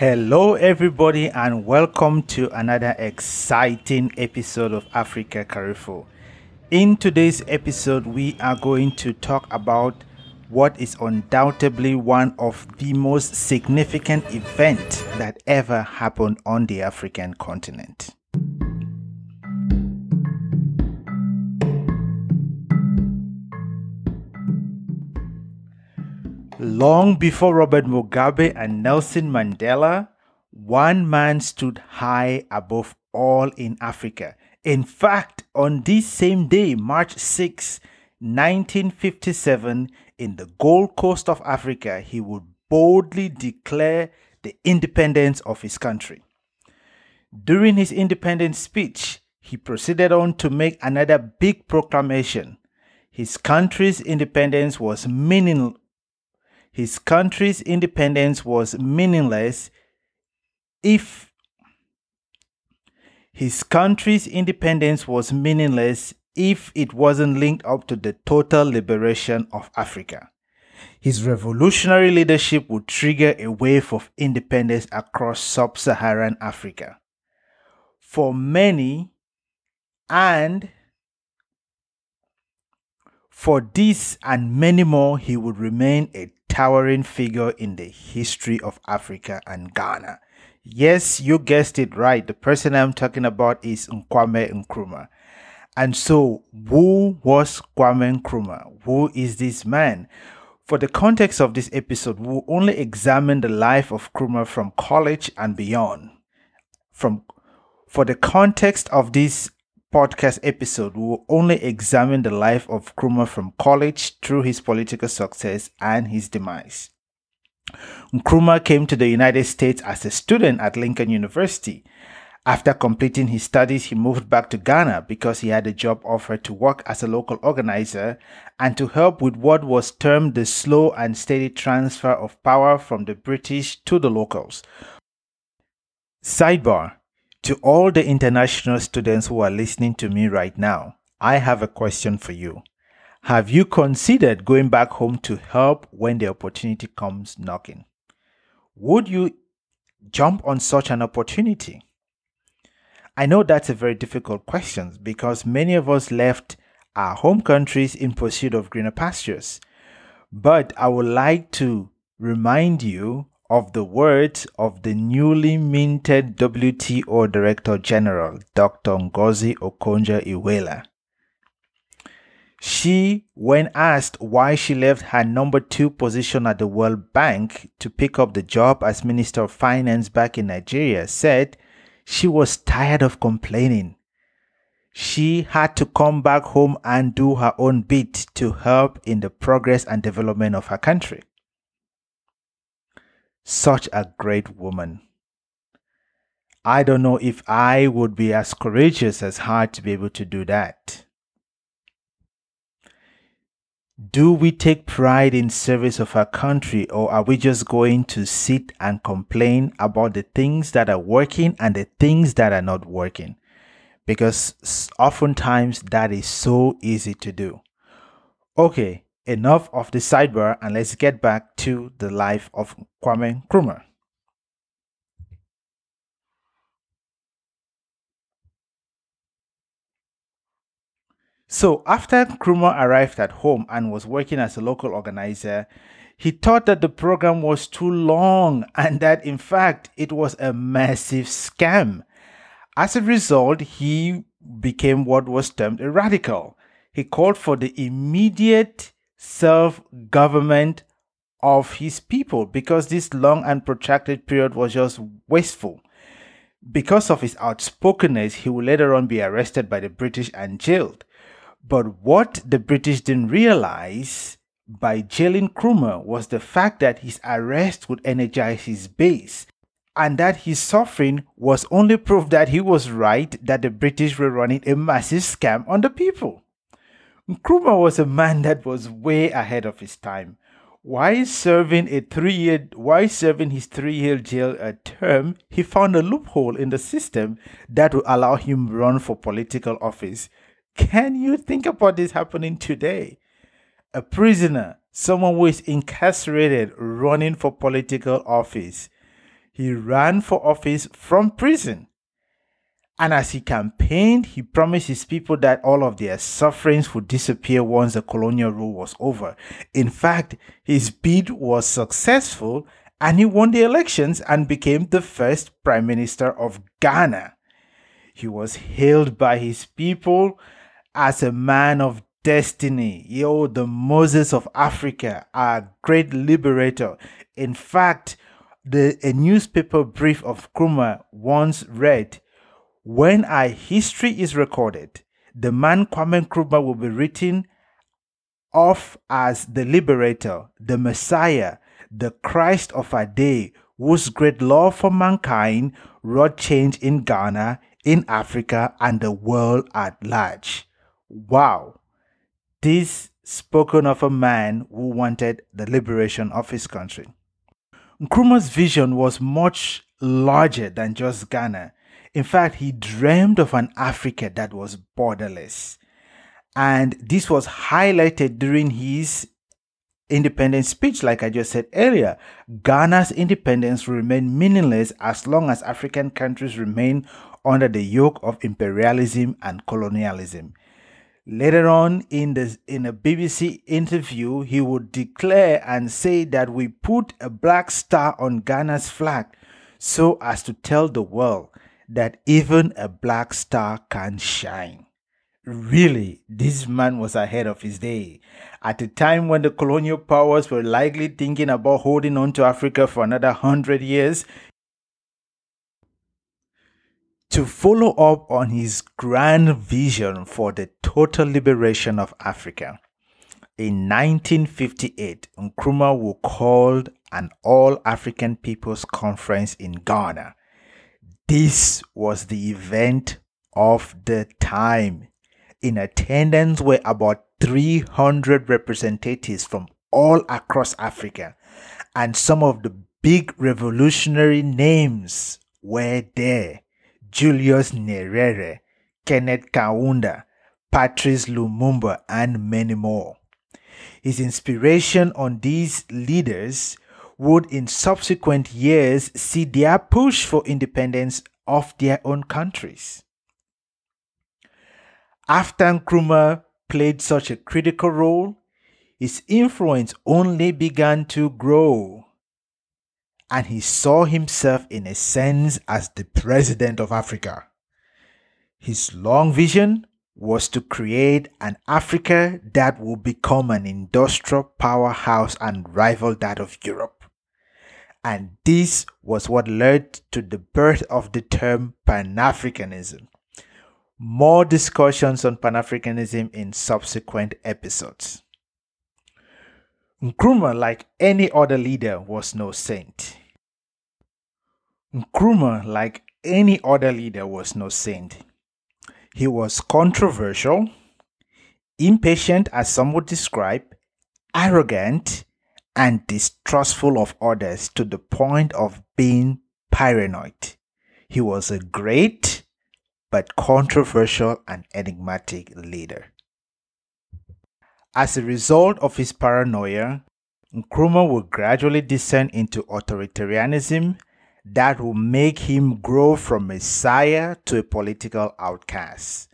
Hello, everybody, and welcome to another exciting episode of Africa Carrefour. In today's episode, we are going to talk about what is undoubtedly one of the most significant events that ever happened on the African continent. Long before Robert Mugabe and Nelson Mandela, one man stood high above all in Africa. In fact, on this same day, March 6, 1957, in the Gold Coast of Africa, he would boldly declare the independence of his country. During his independence speech, he proceeded on to make another big proclamation. His country's independence was meaning, his country's independence was meaningless if his country's independence was meaningless if it wasn't linked up to the total liberation of Africa. His revolutionary leadership would trigger a wave of independence across sub Saharan Africa. For many, and for this and many more, he would remain a towering figure in the history of Africa and Ghana. Yes, you guessed it right. The person I'm talking about is Kwame Nkrumah. And so, who was Kwame Nkrumah? Who is this man? For the context of this episode, we'll only examine the life of Nkrumah from college and beyond. From for the context of this podcast episode, we will only examine the life of Nkrumah from college through his political success and his demise. Nkrumah came to the United States as a student at Lincoln University. After completing his studies, he moved back to Ghana because he had a job offer to work as a local organizer and to help with what was termed the slow and steady transfer of power from the British to the locals. Sidebar To all the international students who are listening to me right now, I have a question for you. Have you considered going back home to help when the opportunity comes knocking? Would you jump on such an opportunity? I know that's a very difficult question because many of us left our home countries in pursuit of greener pastures. But I would like to remind you of the words of the newly minted WTO Director General, Dr. Ngozi Okonjo-Iweala. She, when asked why she left her number two position at the World Bank to pick up the job as Minister of Finance back in Nigeria, said she was tired of complaining. She had to come back home and do her own bit to help in the progress and development of her country. Such a great woman. I don't know if I would be as courageous as her to be able to do that. Do we take pride in service of our country or are we just going to sit and complain about the things that are working and the things that are not working? Because oftentimes that is so easy to do. Okay, enough of the sidebar and let's get back to the life of Kwame Nkrumah. So, after Nkrumah arrived at home and was working as a local organizer, he thought that the program was too long and that in fact it was a massive scam. As a result, he became what was termed a radical. He called for the immediate self government of his people because this long and protracted period was just wasteful. Because of his outspokenness, he would later on be arrested by the British and jailed. But what the British didn't realize by jailing Nkrumah was the fact that his arrest would energize his base and that his suffering was only proof that he was right that the British were running a massive scam on the people. Nkrumah was a man that was way ahead of his time. Why serving a three-year why serving his three-year jail uh, term, he found a loophole in the system that would allow him run for political office. Can you think about this happening today? A prisoner, someone who is incarcerated, running for political office. he ran for office from prison. And as he campaigned, he promised his people that all of their sufferings would disappear once the colonial rule was over. In fact, his bid was successful and he won the elections and became the first prime minister of Ghana. He was hailed by his people as a man of destiny. Yo, the Moses of Africa, a great liberator. In fact, the a newspaper brief of Nkrumah once read, "When our history is recorded, the man Kwame Nkrumah will be written off as the liberator, the Messiah, the Christ of our day, whose great love for mankind wrought change in Ghana, in Africa, and the world at large." Wow. This spoken of a man who wanted the liberation of his country. Nkrumah's vision was much larger than just Ghana. In fact, he dreamed of an Africa that was borderless. And this was highlighted during his independence speech, like I just said earlier. Ghana's independence will remain meaningless as long as African countries remain under the yoke of imperialism and colonialism. Later on in the in a BBC interview, he would declare and say that we put a black star on Ghana's flag so as to tell the world that even a black star can shine. Really, this man was ahead of his day. At a time when the colonial powers were likely thinking about holding on to Africa for another hundred years, to follow up on his grand vision for the total liberation of Africa. In 1958, Nkrumah called an All African Peoples Conference in Ghana. This was the event of the time. In attendance were about 300 representatives from all across Africa, and some of the big revolutionary names were there. Julius Nyerere, Kenneth Kaunda, Patrice Lumumba, and many more. His inspiration on these leaders would in subsequent years see their push for independence of their own countries. After Nkrumah played such a critical role, his influence only began to grow and he saw himself in a sense as the president of Africa. His long vision was to create an Africa that would become an industrial powerhouse and rival that of Europe. And this was what led to the birth of the term Pan Africanism. More discussions on Pan Africanism in subsequent episodes. Nkrumah, like any other leader, was no saint. Nkrumah, like any other leader, was no saint. He was controversial, impatient, as some would describe, arrogant, and distrustful of others to the point of being paranoid. He was a great but controversial and enigmatic leader. As a result of his paranoia, Nkrumah would gradually descend into authoritarianism that will make him grow from messiah to a political outcast,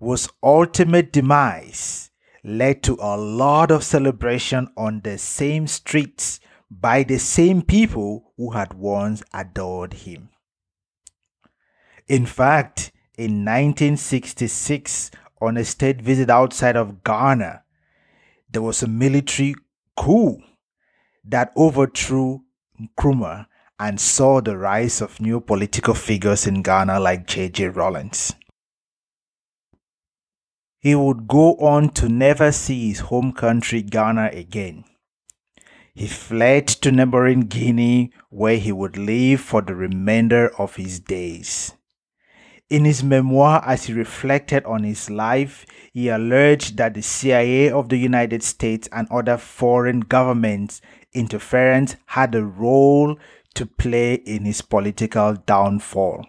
whose ultimate demise led to a lot of celebration on the same streets by the same people who had once adored him. In fact, in 1966, on a state visit outside of Ghana, there was a military coup that overthrew Nkrumah and saw the rise of new political figures in Ghana like J.J. Rawlings. He would go on to never see his home country Ghana again. He fled to neighboring Guinea where he would live for the remainder of his days. In his memoir, as he reflected on his life, he alleged that the CIA of the United States and other foreign governments' interference had a role to play in his political downfall.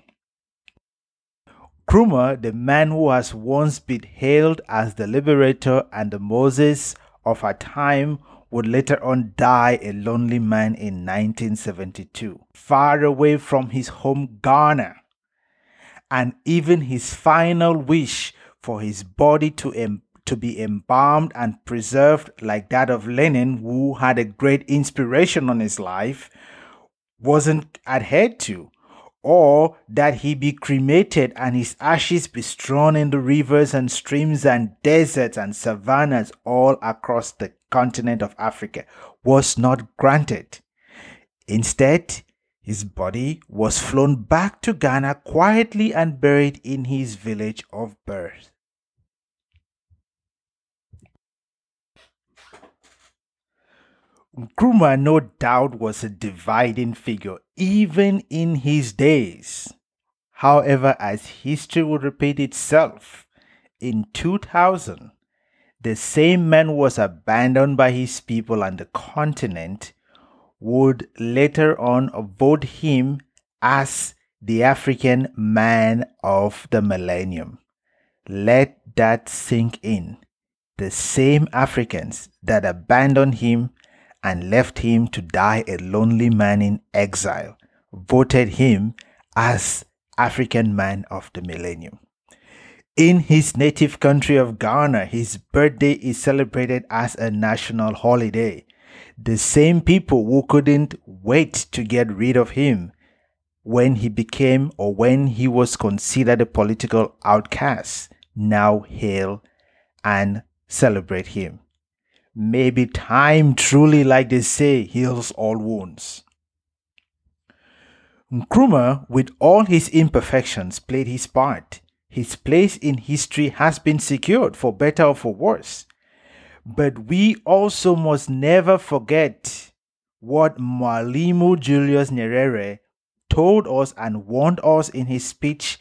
Nkrumah, the man who has once been hailed as the liberator and the Moses of our time, would later on die a lonely man in 1972, far away from his home Ghana. And even his final wish for his body to, em- to be embalmed and preserved, like that of Lenin, who had a great inspiration on his life, wasn't adhered to or that he be cremated and his ashes be strewn in the rivers and streams and deserts and savannas all across the continent of Africa was not granted. Instead, his body was flown back to Ghana quietly and buried in his village of birth. Nkrumah no doubt was a dividing figure even in his days. However, as history would repeat itself, in 2000, the same man was abandoned by his people and the continent would later on vote him as the African man of the millennium. Let that sink in. The same Africans that abandoned him and left him to die a lonely man in exile, voted him as African man of the millennium. In his native country of Ghana, his birthday is celebrated as a national holiday. The same people who couldn't wait to get rid of him when he became or when he was considered a political outcast now hail and celebrate him. Maybe time truly, like they say, heals all wounds. Nkrumah, with all his imperfections, played his part. His place in history has been secured, for better or for worse. But we also must never forget what Mwalimu Julius Nyerere told us and warned us in his speech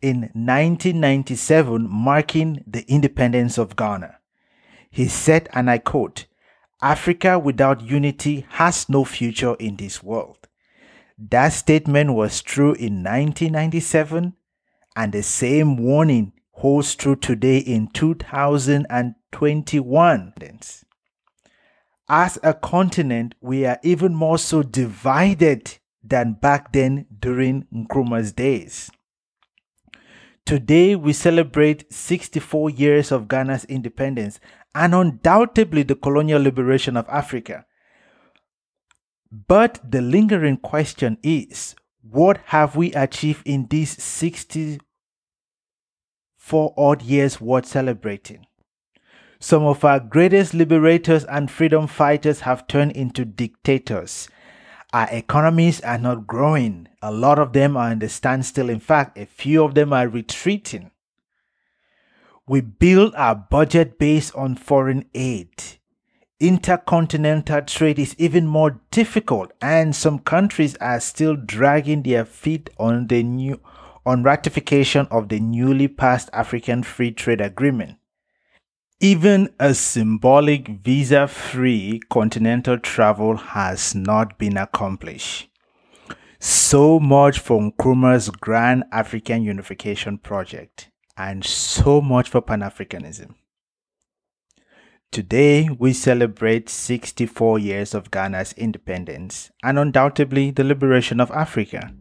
in 1997 marking the independence of Ghana. He said, and I quote, Africa without unity has no future in this world. That statement was true in 1997, and the same warning holds true today in 2021. As a continent, we are even more so divided than back then during Nkrumah's days. Today, we celebrate 64 years of Ghana's independence and undoubtedly the colonial liberation of Africa. But the lingering question is what have we achieved in these 64 odd years worth celebrating? Some of our greatest liberators and freedom fighters have turned into dictators. Our economies are not growing. A lot of them are in the standstill. In fact, a few of them are retreating. We build our budget based on foreign aid. Intercontinental trade is even more difficult, and some countries are still dragging their feet on the new on ratification of the newly passed African Free Trade Agreement. Even a symbolic visa free continental travel has not been accomplished. So much for Nkrumah's Grand African Unification Project and so much for Pan Africanism. Today, we celebrate 64 years of Ghana's independence and undoubtedly the liberation of Africa.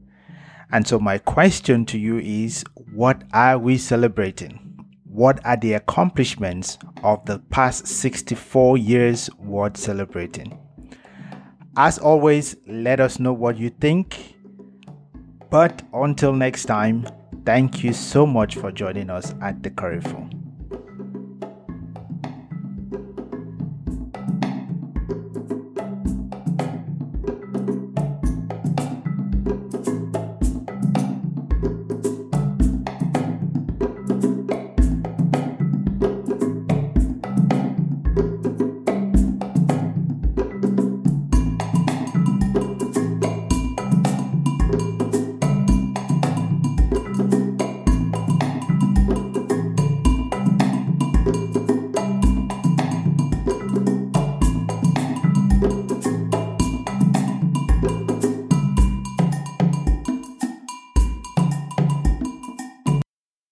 And so, my question to you is what are we celebrating? What are the accomplishments of the past 64 years worth celebrating? As always, let us know what you think. But until next time, Thank you so much for joining us at the Carrefour.